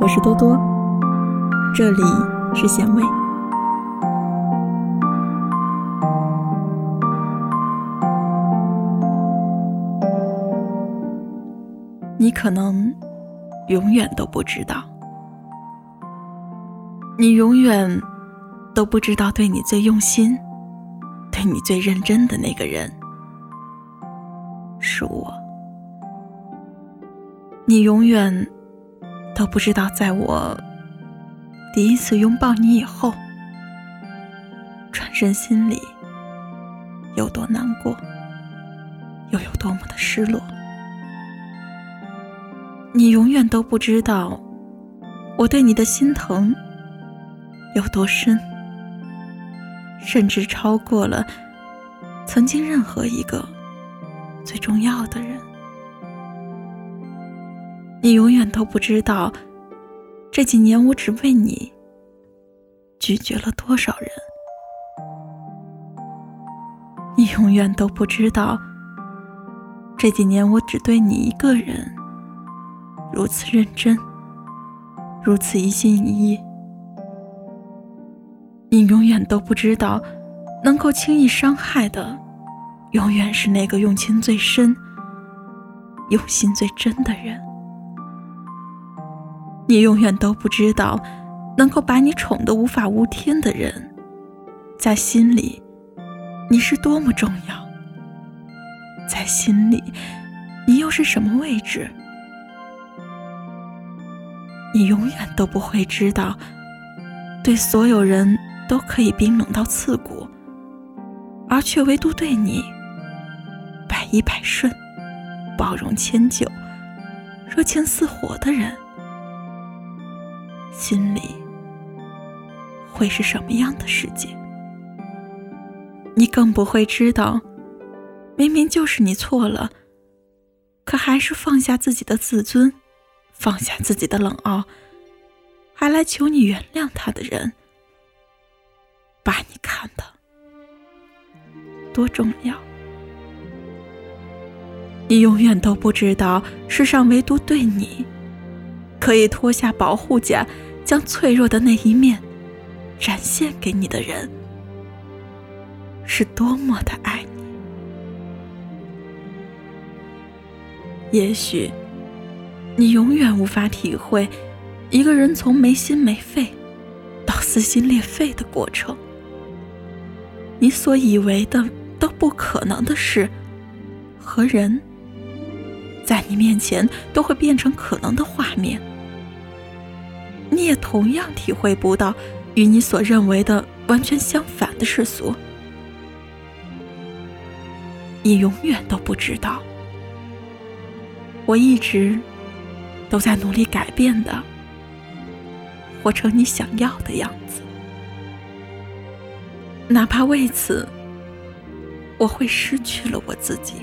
我是多多，这里是咸味。你可能永远都不知道，你永远都不知道，对你最用心、对你最认真的那个人是我。你永远都不知道，在我第一次拥抱你以后，转身心里有多难过，又有多么的失落。你永远都不知道，我对你的心疼有多深，甚至超过了曾经任何一个最重要的人。你永远都不知道，这几年我只为你拒绝了多少人。你永远都不知道，这几年我只对你一个人。如此认真，如此一心一意，你永远都不知道，能够轻易伤害的，永远是那个用情最深、用心最真的人。你永远都不知道，能够把你宠得无法无天的人，在心里，你是多么重要，在心里，你又是什么位置？你永远都不会知道，对所有人都可以冰冷到刺骨，而却唯独对你百依百顺、包容迁就、热情似火的人，心里会是什么样的世界？你更不会知道，明明就是你错了，可还是放下自己的自尊。放下自己的冷傲，还来求你原谅他的人，把你看得多重要？你永远都不知道，世上唯独对你可以脱下保护甲，将脆弱的那一面展现给你的人，是多么的爱你。也许。你永远无法体会一个人从没心没肺到撕心裂肺的过程。你所以为的都不可能的事和人，在你面前都会变成可能的画面。你也同样体会不到与你所认为的完全相反的世俗。你永远都不知道，我一直。都在努力改变的，活成你想要的样子，哪怕为此我会失去了我自己。